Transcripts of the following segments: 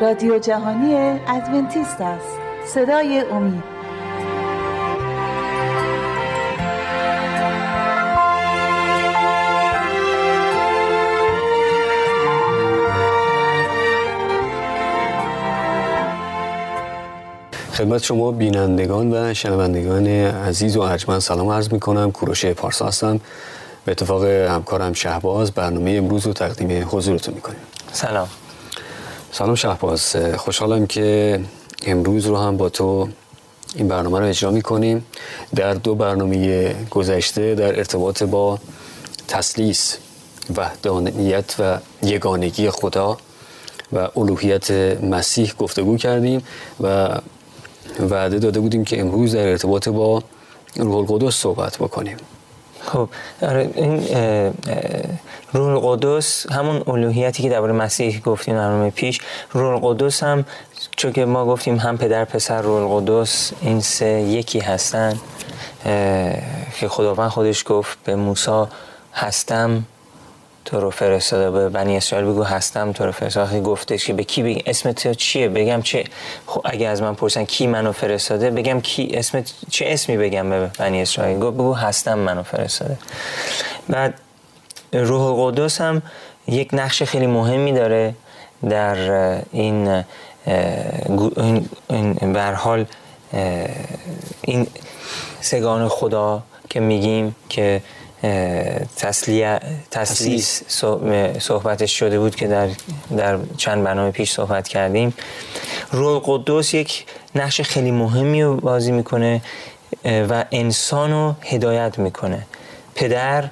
رادیو جهانی ادونتیست است. صدای امید. خدمت شما بینندگان و شنوندگان عزیز و ارجمند سلام عرض می کنم کوروش پارسا هستم. به اتفاق همکارم شهباز برنامه امروز رو تقدیم حضورتون می کنیم سلام. سلام شهباز. خوشحالم که امروز رو هم با تو این برنامه رو اجرا می کنیم در دو برنامه گذشته در ارتباط با تسلیس وحدانیت و یگانگی خدا و الوهیت مسیح گفتگو کردیم و وعده داده بودیم که امروز در ارتباط با روح القدس صحبت بکنیم. خب آره، این روح القدس همون الوهیتی که درباره مسیح گفتیم برنامه پیش روح القدس هم چون که ما گفتیم هم پدر پسر روح القدس این سه یکی هستن که خداوند خودش گفت به موسی هستم. تو رو فرستاده به بنی اسرائیل بگو هستم تو رو فرستاده. گفتش که به کی بگم اسم تو چیه؟ بگم چه؟ خب اگه از من پرسن کی منو فرستاده بگم کی اسم چه اسمی بگم به بنی اسرائیل؟ گفت بگو هستم منو فرستاده. بعد روح القدس هم یک نقش خیلی مهمی داره در این این به حال این سگان خدا که میگیم که تسلیه تسلیس. صحبتش شده بود که در, در چند برنامه پیش صحبت کردیم. روح قدوس یک نقش خیلی مهمی رو بازی می‌کنه و انسان رو هدایت می‌کنه. پدر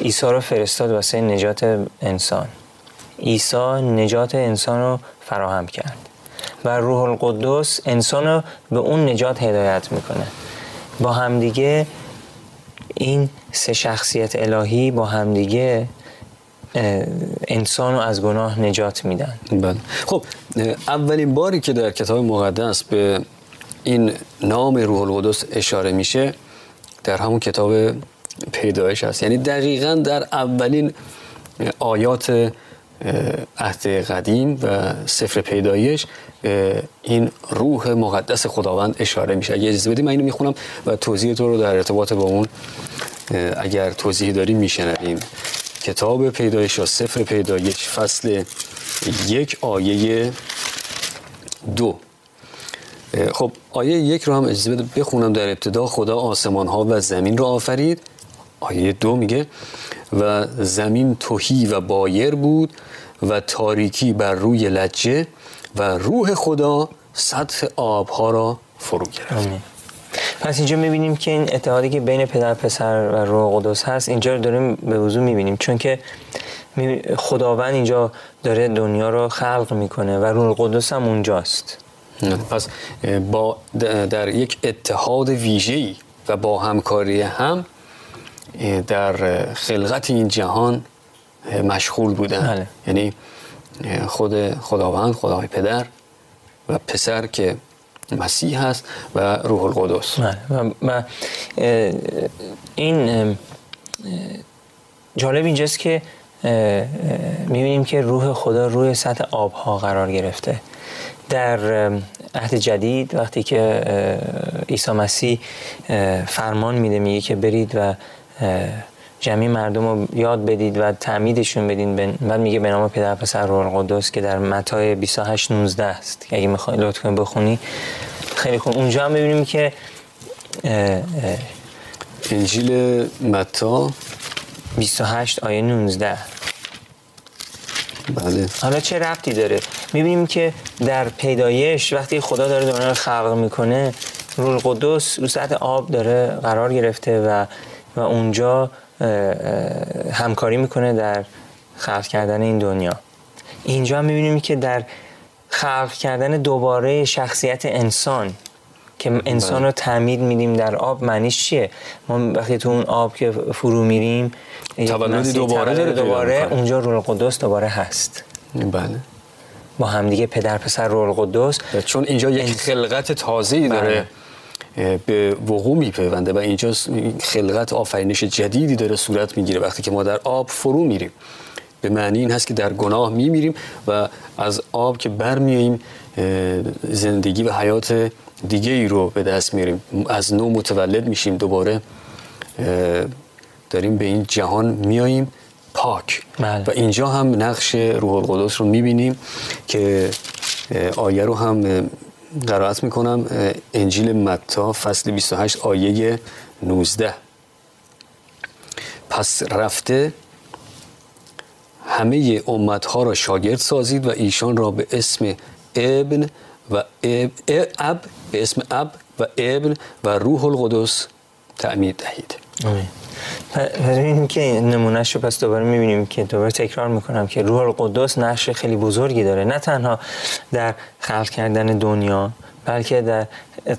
عیسی رو فرستاد واسه نجات انسان. عیسی نجات انسان رو فراهم کرد. و روح القدس انسان رو به اون نجات هدایت می‌کنه. با همدیگه این سه شخصیت الهی با همدیگه انسان رو از گناه نجات میدن. بله. خب اولین باری که در کتاب مقدس به این نام روح القدس اشاره میشه در همون کتاب پیدایش است یعنی دقیقا در اولین آیات عهد قدیم و سفر پیدایش این روح مقدس خداوند اشاره میشه. اگه اجازه بدیم من اینو می‌خونم و توضیح تو رو در ارتباط با اون اگر توضیح داریم میشنویم. کتاب پیدایش یا سفر پیدایش فصل یک آیه دو. خب آیه یک رو هم اجازه بده بخونم در ابتدا. خدا آسمان ها و زمین رو آفرید. آیه دو میگه و زمین توهی و بایر بود و تاریکی بر روی لجه و روح خدا سطح آبها را فرو گرفت. پس اینجا می‌بینیم که این اتحادی که بین پدر پسر و روح قدس هست اینجا رو داریم به وضوع می‌بینیم. چون که خداوند اینجا داره دنیا رو خلق می‌کنه و روح قدس هم اونجاست. پس با در یک اتحاد ویژه‌ای و با همکاری هم در خلقت این جهان مشغول بودن. بله. یعنی خود خداوند خدای پدر و پسر که مسیح هست و روح القدس بله. و این جالب اینجاست که می‌بینیم که روح خدا روی سطح آبها قرار گرفته در عهد جدید وقتی که عیسی مسیح فرمان میده میگه که برید و جمعی مردم رو یاد بدید و تعمیدشون بدین بعد میگه به نام پدر پسر روح القدس که در متی 28 19 است. اگه می‌خوای لطفا بخونی. خیلی خوب. اونجا هم می‌بینیم که انجیل متا. 28 آیه 19 بله. حالا چه ربطی داره؟ می‌بینیم که در پیدایش وقتی خدا داره دنیا رو خلق می‌کنه روح القدس رو سطح آب داره قرار گرفته و و اونجا همکاری می‌کنه در خلق کردن این دنیا. اینجا هم می‌بینیم که در خلق کردن دوباره شخصیت انسان که انسان رو تعمید میدیم در آب معنیش چیه؟ ما وقتی تو اون آب که فرو میریم تولدی دوباره داره دوباره اونجا روح القدس دوباره هست. بله. با همدیگه پدر پسر روح القدس چون اینجا یک خلقت تازه‌ای داره. بله. به وقوع میپیونده و اینجا خلقت آفرینش جدیدی داره صورت می‌گیره. وقتی که ما در آب فرو میریم به معنی این هست که در گناه میمیریم و از آب که برمیاییم زندگی و حیات دیگه ای رو به دست میاریم از نو متولد میشیم دوباره داریم به این جهان میاییم پاک. بله. و اینجا هم نقش روح القدس رو می‌بینیم که آیه رو هم قرائت می‌کنم انجیل متا فصل 28 آیه 19 پس رفته همه امتها را شاگرد سازید و ایشان را به اسم ابن و اب, به اسم اب و ابن و روح القدس تعمید دهید. این که نمونهش رو پس دوباره می‌بینیم که دوباره تکرار می‌کنم که روح القدس نقش خیلی بزرگی داره. نه تنها در خلق کردن دنیا بلکه در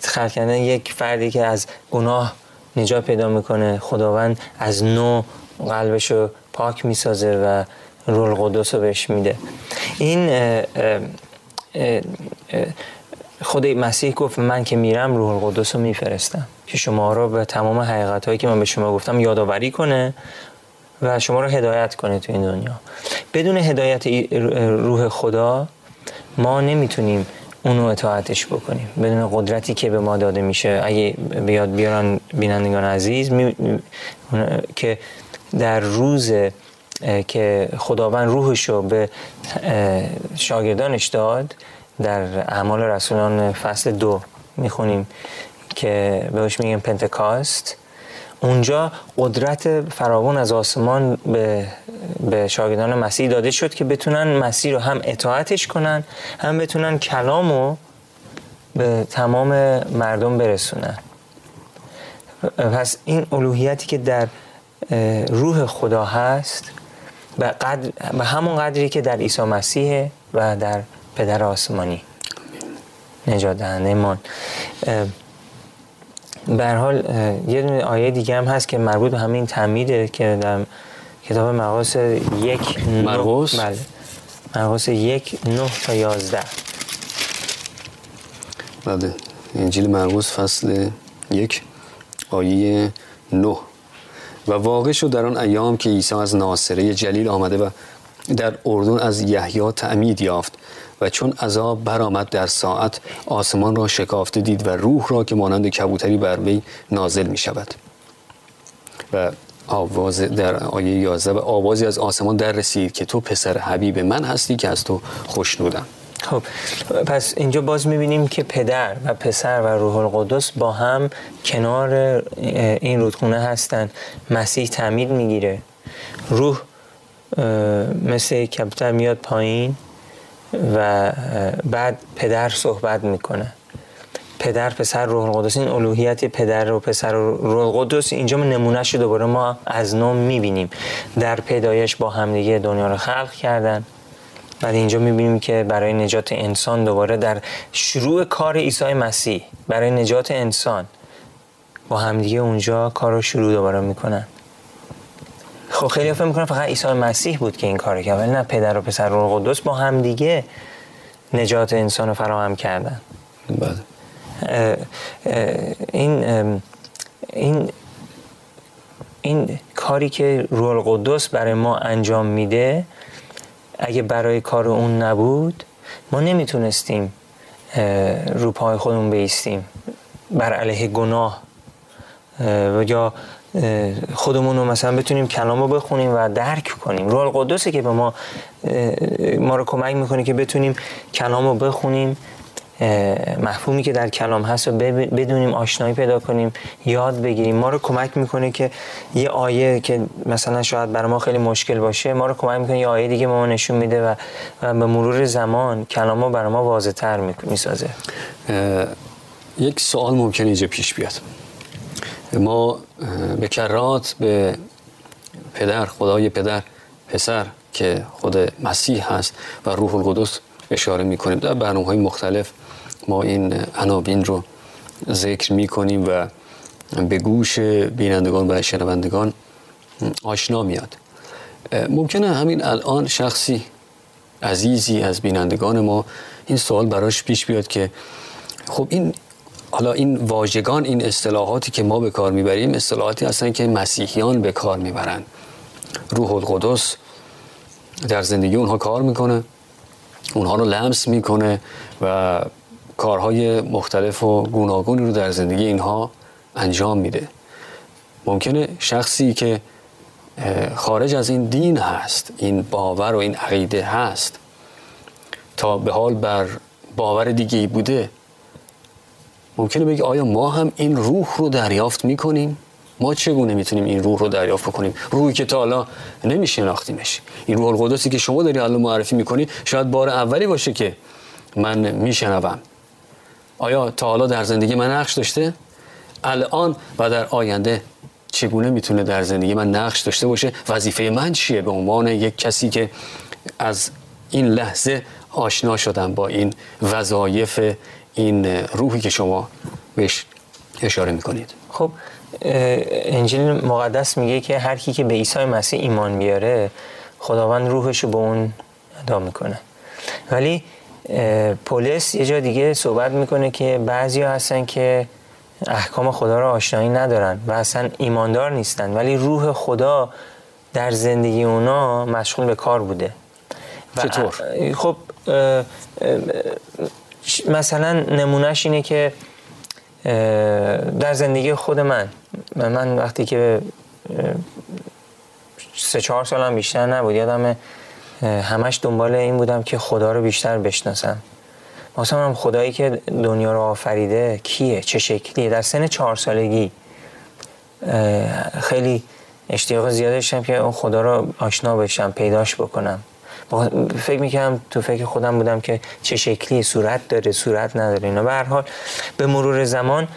خلق کردن یک فردی که از گناه نجات پیدا می‌کنه. خداوند از نو قلبش رو پاک می‌سازه و روح القدس رو بهش میده. این خود مسیح گفت من که میرم روح القدس رو میفرستم. که شما رو به تمام حقیقت هایی که من به شما گفتم یادآوری کنه و شما رو هدایت کنه تو این دنیا. بدون هدایت روح خدا ما نمی‌تونیم اونو اطاعتش بکنیم. بدون قدرتی که به ما داده میشه. اگه بیاد بیارن بینندگان عزیز که در روز که خداوند روحش رو به شاگردانش داد در اعمال رسولان فصل دو می‌خونیم. که بهش میگن پنتکاست. اونجا قدرت فراوان از آسمان به, به شاگردان مسیح داده شد که بتونن مسیح رو هم اطاعتش کنن هم بتونن کلام رو به تمام مردم برسونن. پس این الوهیتی که در روح خدا هست به, قدر، به همون قدری که در عیسی مسیح و در پدر آسمانی. نجات دهنده به حال یه دونه آیه دیگه هم هست که مربوط به همین تعمیده که در کتاب مرقس یک مرقس بله. مرقس یک نه تا یازده. بله. انجیل مرقس فصل یک آیه نه. و واقع شد در آن ایام که عیسی از ناصره جلیل آمده و در اردن از یحیی تعمید یافت. و چون عذاب برآمد در ساعت آسمان را شکافته دید و روح را که مانند کبوتری بر وی نازل می شود و آواز در آیه 11 و آوازی از آسمان در رسید که تو پسر حبیب من هستی که از تو خوشنودم. خب پس اینجا باز می‌بینیم که پدر و پسر و روح القدس با هم کنار این رودخونه هستن. مسیح تعمید می‌گیره. روح مثل کبوتر میاد پایین. و بعد پدر صحبت می‌کنه. پدر پسر روح القدس این الوهیت پدر و پسر و روح القدس اینجا نمونهش دوباره ما از نو می‌بینیم. در پیدایش با همدیگه دنیا رو خلق کردن. بعد اینجا می‌بینیم که برای نجات انسان دوباره در شروع کار عیسی مسیح برای نجات انسان با همدیگه اونجا کار رو شروع دوباره می‌کنن. خب خیلی فکر می‌کنن فقط عیسی مسیح بود که این کار کرد ولی نه پدر و پسر روح القدس با همدیگه نجات انسان رو فراهم کردن. بله. این این این کاری که روح القدس برای ما انجام میده اگه برای کار اون نبود ما نمی‌تونستیم رو پای خودمون بیستیم بر علیه گناه. یا خودمون رو مثلا بتونیم کلام رو بخونیم و درک کنیم. روح القدسه که به ما ما رو کمک می‌کنه که بتونیم کلام رو بخونیم. مفهومی که در کلام هست و بدونیم آشنایی پیدا کنیم یاد بگیریم. ما رو کمک می‌کنه که یه آیه که مثلا شاید برای ما خیلی مشکل باشه ما رو کمک می‌کنه یه آیه دیگه ما نشون میده و, و به مرور زمان کلام ها برای ما واضح تر می‌سازه. یک سوال ممکن اینجا پیش بیاد. ما به کرات به پدر خدای پدر پسر که خود مسیح هست و روح القدس اشاره می‌کنیم. در برنامه های مختلف ما این عناوین رو ذکر می‌کنیم و به گوش بینندگان و شنوندگان آشنا میاد. ممکنه همین الان شخصی عزیزی از بینندگان ما این سوال براش پیش بیاد که خب این حالا این واژگان این اصطلاحاتی که ما به کار می‌بریم اصطلاحاتی هستن که مسیحیان به کار می‌برن. روح القدس در زندگی اونها کار می‌کنه اونها رو لمس می‌کنه و کارهای مختلف و گوناگونی رو در زندگی اینها انجام میده. ممکنه شخصی که خارج از این دین هست این باور و این عقیده هست تا به حال بر باور دیگه بوده ممکنه بگه آیا ما هم این روح رو دریافت می‌کنیم؟ ما چگونه می‌تونیم این روح رو دریافت بکنیم؟ روحی که تا حالا نمیشناختیمش. این روح القدسی که شما داری الان معرفی می‌کنی شاید بار اولی باشه که من میشنوم. آیا تا حالا در زندگی من نقش داشته؟ الان و در آینده چگونه می‌تونه در زندگی من نقش داشته باشه؟ وظیفه من چیه؟ به عنوان یک کسی که از این لحظه آشنا شدم با این وظایف این روحی که شما بهش اشاره می‌کنید. خب انجیل مقدس میگه که هر کی که به عیسی مسیح ایمان بیاره خداوند روحش رو به اون ادا می‌کنه. ولی پولس یه جا دیگه صحبت می‌کنه که بعضی هستن که احکام خدا رو آشنایی ندارن و اصلا ایماندار نیستن ولی روح خدا در زندگی اونا مشغول به کار بوده. چطور؟ خب مثلا نمونهش اینه که در زندگی خود من من وقتی که سه چهار سالم بیشتر نبود یادم همش دنبال این بودم که خدا رو بیشتر بشناسم. مثلا هم خدایی که دنیا رو آفریده کیه؟ چه شکلیه؟ در سن چهار سالگی خیلی اشتیاق زیاد داشتم که اون خدا رو آشنا بشم پیداش بکنم. فکر می‌کنم تو فکر خودم بودم که چه شکلی صورت داره صورت نداره اینا. به حال به مرور زمان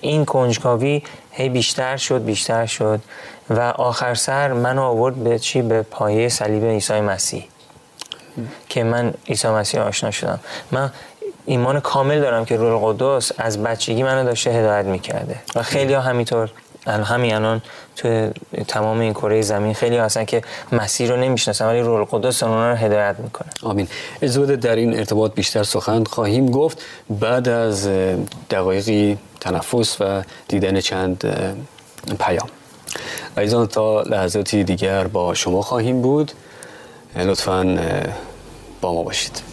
این کنجکاوی هی بیشتر شد بیشتر شد و آخر سر من آورد به چی؟ به پایه صلیب عیسی مسیح. که من عیسی مسیح آشنا شدم. من ایمان کامل دارم که روح القدس از بچگی منو داشته هدایت می‌کرده و خیلی ها همینطور همین الان تو تمام این کره زمین خیلی هستن که مسیر رو نمی‌شناسن ولی روح القدس رو هدایت می‌کنه آمین. اجازه در این ارتباط بیشتر سخن خواهیم گفت. بعد از دقایقی تنفس و دیدن چند پیام. ایزان تا لحظاتی دیگر با شما خواهیم بود. لطفا با ما باشید.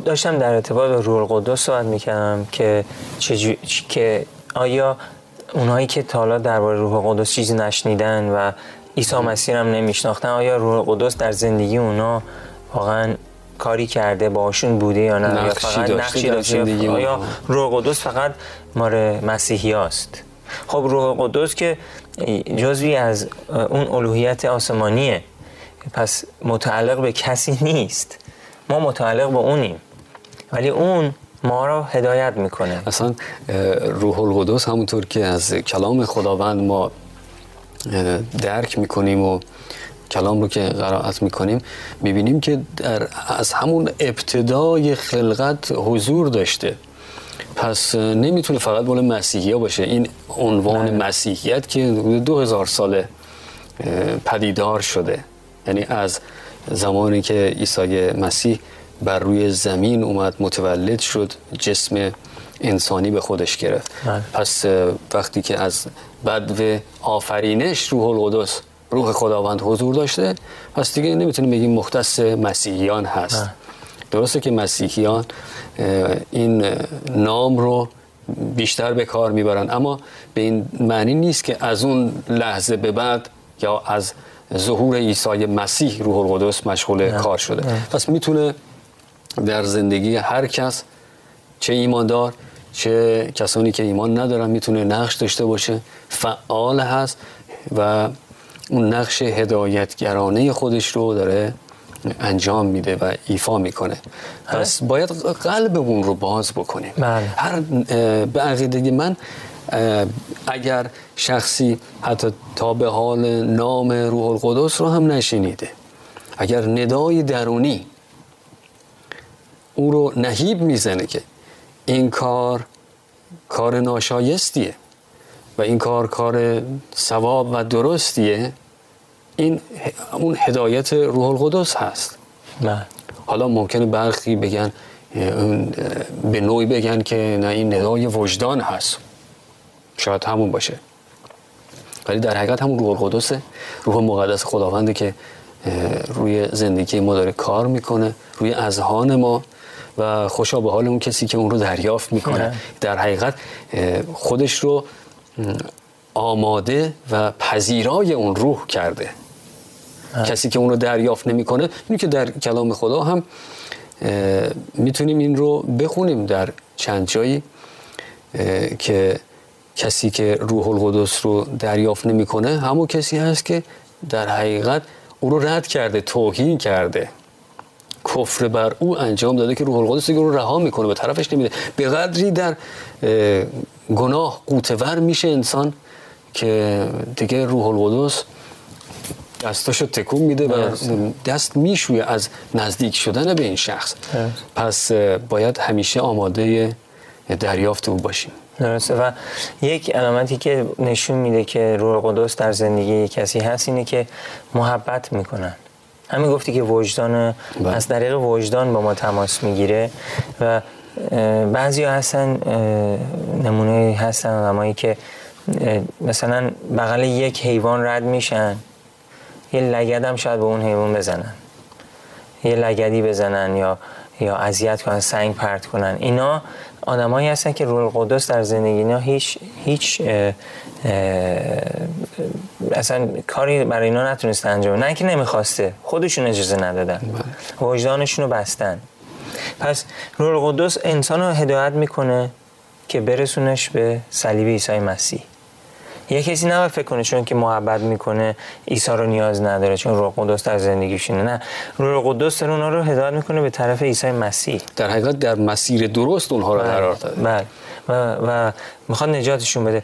خب داشتم در ارتباط با روح القدس صحبت می‌کردم که چجو... که آیا اونایی که تا حالا درباره روح القدس چیزی نشنیدن و عیسی مسیح هم نمیشناختن آیا روح القدس در زندگی اونا واقعا کاری کرده باشون بوده یا نه؟ یا فقط نقشی داشته؟ آیا روح القدس فقط مار مسیحی است خب روح القدس که جزوی از اون الوهیت آسمانیه پس متعلق به کسی نیست. ما متعلق به اونیم. ولی اون ما را هدایت می‌کنه. اصلا روح القدس همونطور که از کلام خداوند ما درک می‌کنیم و کلام رو که قرائت می‌کنیم می‌بینیم که در از همون ابتدای خلقت حضور داشته. پس نمی‌تونه فقط مال مسیحی ها باشه. این عنوان بله. مسیحیت که دو هزار ساله پدیدار شده. یعنی از زمانی که عیسی مسیح بر روی زمین اومد متولد شد جسم انسانی به خودش گرفت. بله. پس وقتی که از بدو آفرینش روح القدس روح خداوند حضور داشته پس دیگه نمی‌تونیم بگیم مختص مسیحیان هست. درسته که مسیحیان این نام رو بیشتر به کار می‌برن اما به این معنی نیست که از اون لحظه به بعد یا از ظهور عیسی مسیح روح القدس مشغول کار شده. پس می‌تونه در زندگی هر کس چه ایماندار چه کسانی که ایمان ندارن می‌تونه نقش داشته باشه فعال هست و اون نقش هدایتگرانه خودش رو داره انجام میده و ایفا می‌کنه. پس باید قلبمون رو باز بکنیم. بله. هر به عقیده من اگر شخصی حتی تا به حال نام روح القدس رو هم نشنیده اگر ندای درونی او رو نهیب می‌زنه که این کار کار ناشایستیه و این کار کار ثواب و درستیه. این اون هدایت روح القدس هست. نه. حالا ممکنه برخی بگن به نوعی بگن که نه این ندای وجدان هست. شاید همون باشه. ولی در حقیقت همون روح القدسه روح مقدس خداونده که روی زندگی ما داره کار می‌کنه روی اذهان ما و خوشا به حال اون کسی که اون رو دریافت می‌کنه. در حقیقت خودش رو آماده و پذیرای اون روح کرده. کسی که اون رو دریافت نمی‌کنه اینو که در کلام خدا هم می‌تونیم این رو بخونیم در چند جایی که کسی که روح القدس رو دریافت نمی‌کنه همون کسی هست که در حقیقت او رو رد کرده توهین کرده. کفر بر او انجام داده که روح القدس رو رها می‌کنه به طرفش نمیده. به قدری در گناه قوتور میشه انسان که دیگه روح القدس دستاشو تکون میده و دست میشویه از نزدیک شدن به این شخص. پس باید همیشه آماده دریافت او باشیم. درسته. و یک علامتی که نشون میده که روح القدس در زندگی کسی هست اینه که محبت می‌کنن. همین گفتی که وجدان بله. از طریق وجدان با ما تماس می‌گیره و بعضی هستن نمونه هستن آدمایی که مثلا بغل یک حیوان رد میشن یه لگد هم شاید به اون حیوان بزنن یه لگدی بزنن یا یا اذیت کنن سنگ پرت کنن اینا آدمایی هستن که روح القدس در زندگی اینا هیچ هیچ اه اه اصلا کاری برای اینا نتونسته انجام نه که نمی‌خواسته خودشون اجازه ندادن. بله. وجدانشون رو بستن. پس روح القدس انسان رو هدایت می‌کنه که برسونش به صلیب عیسی مسیح. یه کسی نباید فکر کنه چون که محبت می‌کنه عیسی رو نیاز نداره چون روح قدس در زندگیشونه نه روح قدس داره اونها رو هدایت می‌کنه به طرف عیسی مسیح. در حقیقت در مسیر درست اونها رو بله، قرار داده. بله. و, و می‌خواد نجاتشون بده.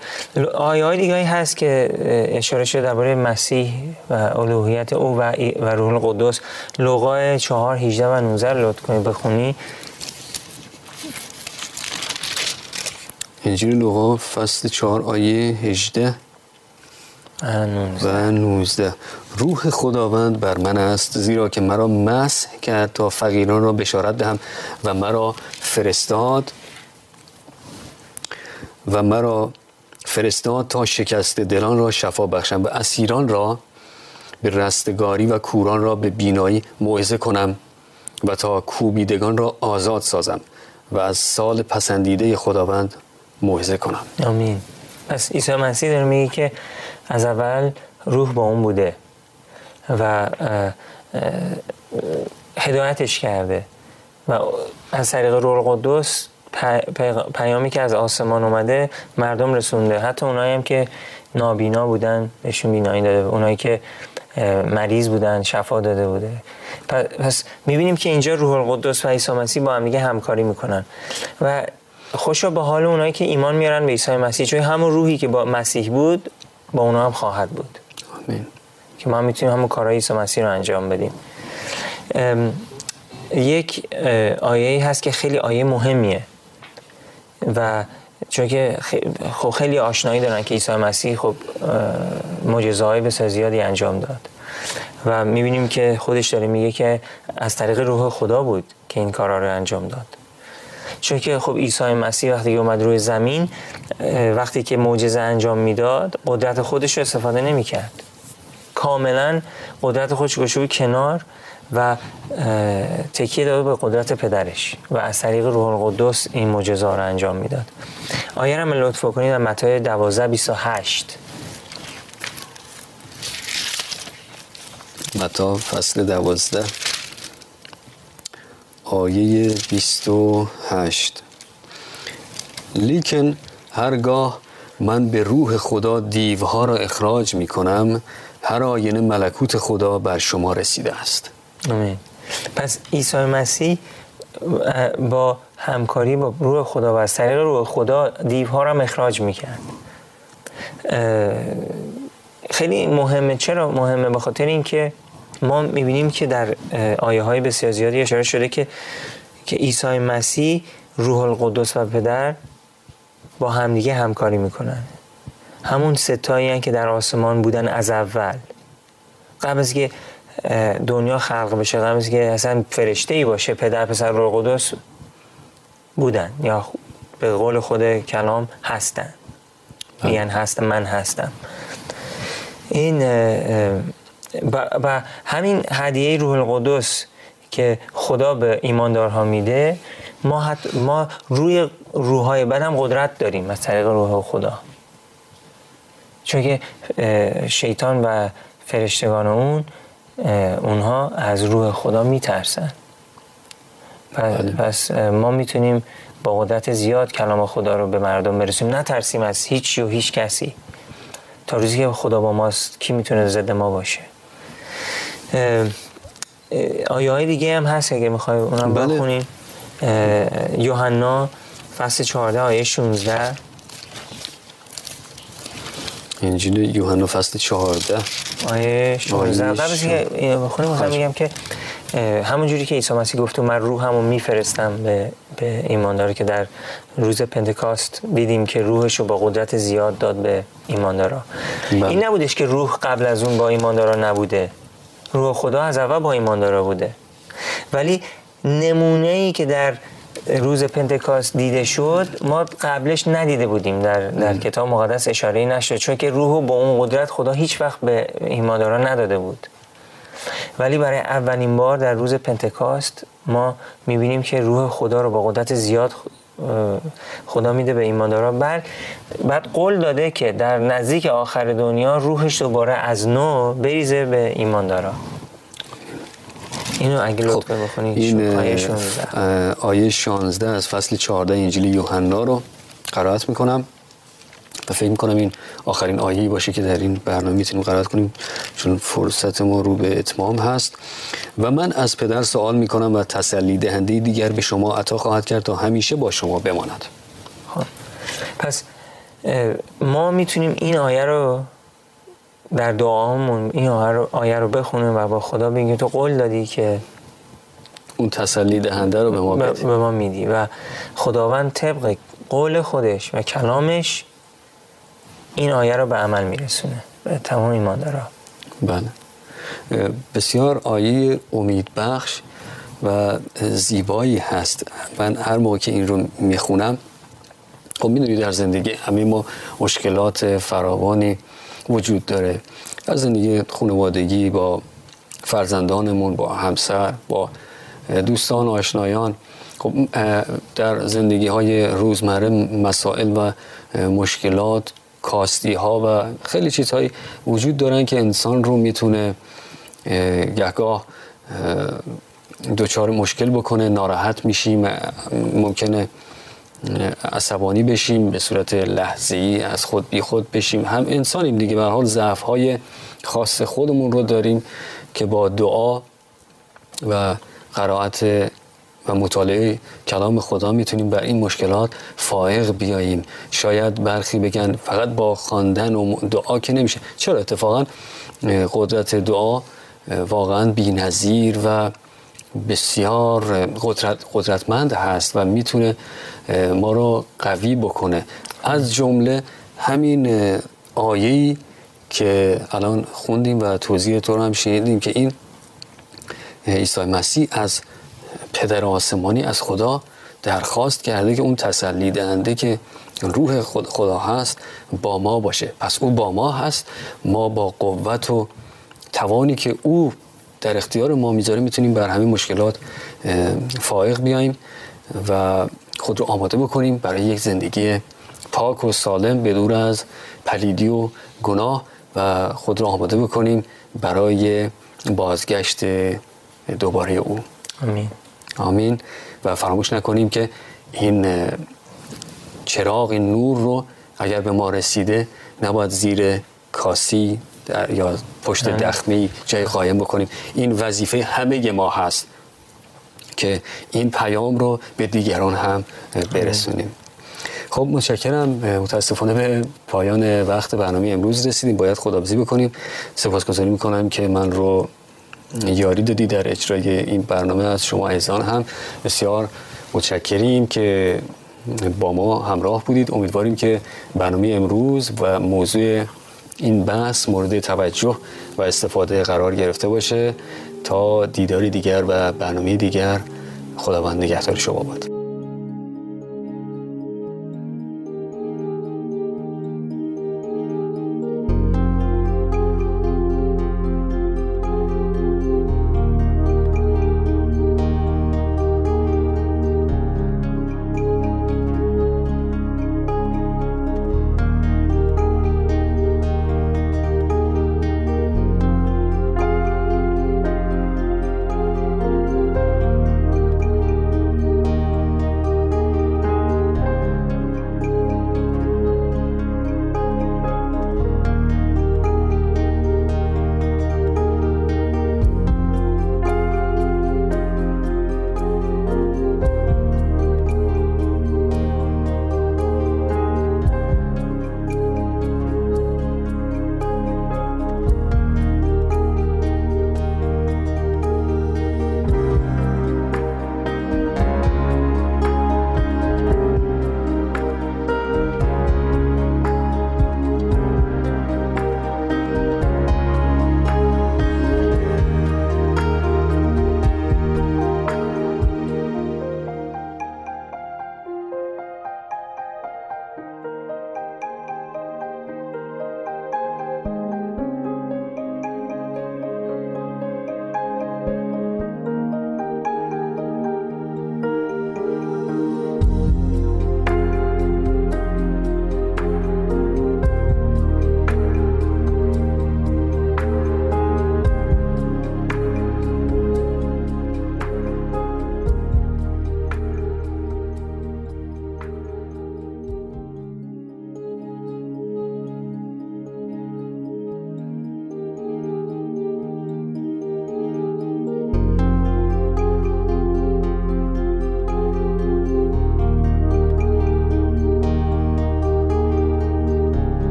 آیه های دیگه هست که اشاره شده درباره مسیح و الوهیت او و, و روح القدس لوقا 4 18 و 19 لطف کنید بخونی. انجیل لوقا فصل 4 آیه 18 و 19 روح خداوند بر من است زیرا که مرا مسح کرد تا فقیران را بشارت دهم و مرا فرستاد و مرا فرستاد تا شکست دلان را شفا بخشم و اسیران را به رستگاری و کوران را به بینایی موعظه کنم و تا کوبیدگان را آزاد سازم و از سال پسندیده خداوند موعظه کنم. آمین. پس عیسی مسیح داره میگه که از اول روح با اون بوده و هدایتش کرده و از طریق روح القدس پیامی که از آسمان اومده مردم رسونده. حتی اونایی هم که نابینا بودن بهشون بینایی داده اونایی که مریض بودن شفا داده بوده. پس می‌بینیم که اینجا روح القدس و عیسی مسیح با هم دیگه همکاری می‌کنن. و خوشا به حال اونایی که ایمان میارن به عیسی مسیح. چون همون روحی که با مسیح بود با اونا هم خواهد بود. آمین. که ما می‌تونیم همون کارهای عیسی مسیح رو انجام بدیم. یک آیه هست که خیلی آیه مهمیه. و چون که خب خیلی آشنایی دارن که عیسی مسیح خب معجزه های بسیار زیادی انجام داد. و می‌بینیم که خودش داره میگه که از طریق روح خدا بود که این کارا رو انجام داد. چون که خب عیسی مسیح وقتی که اومد روی زمین وقتی که معجزه انجام می‌داد قدرت خودش رو استفاده نمی‌کرد. کاملا قدرت خودش گذاشته کنار و تکیه داده به قدرت پدرش و از طریق روح القدس این معجزه رو انجام می‌داد. آیه رو لطف کنید در متی 12 28 متا فصل دوازده. آیه 28 لیکن هرگاه من به روح خدا دیوها را اخراج می کنم هر آینه ملکوت خدا بر شما رسیده است. آمین. پس عیسی مسیح با همکاری با روح خدا و از طریق روح خدا دیوها را اخراج می‌کرد. خیلی مهمه. چرا مهمه؟ به خاطر اینکه ما می‌بینیم که در آیه های بسیار زیادی اشاره شده که که عیسی مسیح روح القدس و پدر با همدیگه همکاری می‌کنن. همون ستایی که در آسمان بودن از اول. قبل از که دنیا خلق بشه قبل از که اصلا فرشته ای باشه پدر پسر روح القدس بودن یا به قول خود کلام هستن. بله. میگن هستم من هستم. این و همین هدیه روح القدس که خدا به ایماندارها میده ما, حت ما روی روحهای بد هم قدرت داریم از طریق روح خدا. چون که شیطان و فرشتگان اون اونها از روح خدا میترسن. بله. پس ما می‌تونیم با قدرت زیاد کلام خدا رو به مردم برسیم نترسیم از هیچ و هیچ کسی. تا روزی که خدا با ماست کی می‌تونه ضد ما باشه؟ آیه های دیگه هم هست اگه می‌خوای اونم بله. بخونیم یوحنا فصل 14 آیه 16 انجیل یوحنا فصل 14 آیه 16 قبل از اینکه بخونیم مثلا میگم که همون جوری که عیسی مسیح گفت من روحمو میفرستم به به ایماندار که در روز پنتکاست دیدیم که روحش رو با قدرت زیاد داد به ایماندارا. بله. این نبودش که روح قبل از اون با ایماندارا نبوده. روح خدا از اول با ایماندارا بوده. ولی نمونه ای که در روز پنتکاست دیده شد ما قبلش ندیده بودیم در, در کتاب مقدس اشاره نشد چون که روح با اون قدرت خدا هیچ وقت به ایمانداران نداده بود. ولی برای اولین بار در روز پنتکاست ما می‌بینیم که روح خدا رو با قدرت زیاد خدا میده به ایمانداران بعد بعد قول داده که در نزدیک آخر دنیا روحش دوباره از نو بریزه به ایماندارا اینو اگه خب بخونید این آیه 16 از فصل 14 انجیل یوحنا رو قرائت می‌کنم. و فکر می‌کنم این آخرین آیه‌ای باشه که در این برنامه می‌تونیم قرائت کنیم چون فرصت ما رو به اتمام هست و من از پدر سوال می‌کنم و تسلی دهنده دیگر به شما عطا خواهد کرد تا همیشه با شما بماند خب. پس ما می‌تونیم این آیه رو در دعامون این آیه رو بخونیم و با خدا بگیم تو قول دادی که اون تسلی دهنده رو به ما. به ما میدی و خداوند طبق قول خودش و کلامش این آیه رو به عمل میرسونه. به تمام ایمان داره بله بسیار آیه امید بخش و زیبایی هست. من هر موقع که این رو می‌خونم خب می‌دونی در زندگی همه ما مشکلات فراوانی وجود داره. در زندگی خانوادگی با فرزندانمون با همسر با دوستان آشنایان خب در زندگی های روزمره مسائل و مشکلات کاستی ها و خیلی چیزهایی وجود دارن که انسان رو می‌تونه گهگاه دچار مشکل بکنه ناراحت میشیم ممکنه عصبانی بشیم به صورت لحظه‌ای از خود بی خود بشیم. هم انسانیم دیگه به حال ضعف های خاص خودمون رو داریم که با دعا و قرائت و مطالعه کلام خدا می‌تونیم بر این مشکلات فائق بیاییم. شاید برخی بگن فقط با خواندن و دعا که نمیشه. چرا؟ اتفاقا قدرت دعا واقعا بینظیر و بسیار قدرت قدرتمند هست و می‌تونه ما رو قوی بکنه. از جمله همین آیه‌ای که الان خوندیم و توضیح تو هم شنیدیم که این عیسی مسیح از پدر آسمانی از خدا درخواست کرده که اون تسلی دهنده که روح خدا هست با ما باشه. پس او با ما هست. ما با قوت و توانی که او در اختیار ما می‌ذاره می‌تونیم بر همین مشکلات فائق بیایم و خود رو آماده بکنیم برای یک زندگی پاک و سالم بدور از پلیدی و گناه و خود رو آماده بکنیم برای بازگشت دوباره او. آمین. آمین. و فراموش نکنیم که این چراغ این نور رو اگر به ما رسیده نباید زیر کاسی یا پشت دخمی جای قایم بکنیم. این وظیفه همه ما هست که این پیام رو به دیگران هم برسونیم. خب متشکرم. متاسفانه به پایان وقت برنامه امروز رسیدیم. باید خدابزی بکنیم. سپاسگزاری می‌کنم که من رو یاری دادی در اجرای این برنامه. از شما ایزان هم بسیار متشکریم که با ما همراه بودید. امیدواریم که برنامه امروز و موضوع این بحث مورد توجه و استفاده قرار گرفته باشه. تا دیداری دیگر و برنامه دیگر خداوند نگهدار شما باد.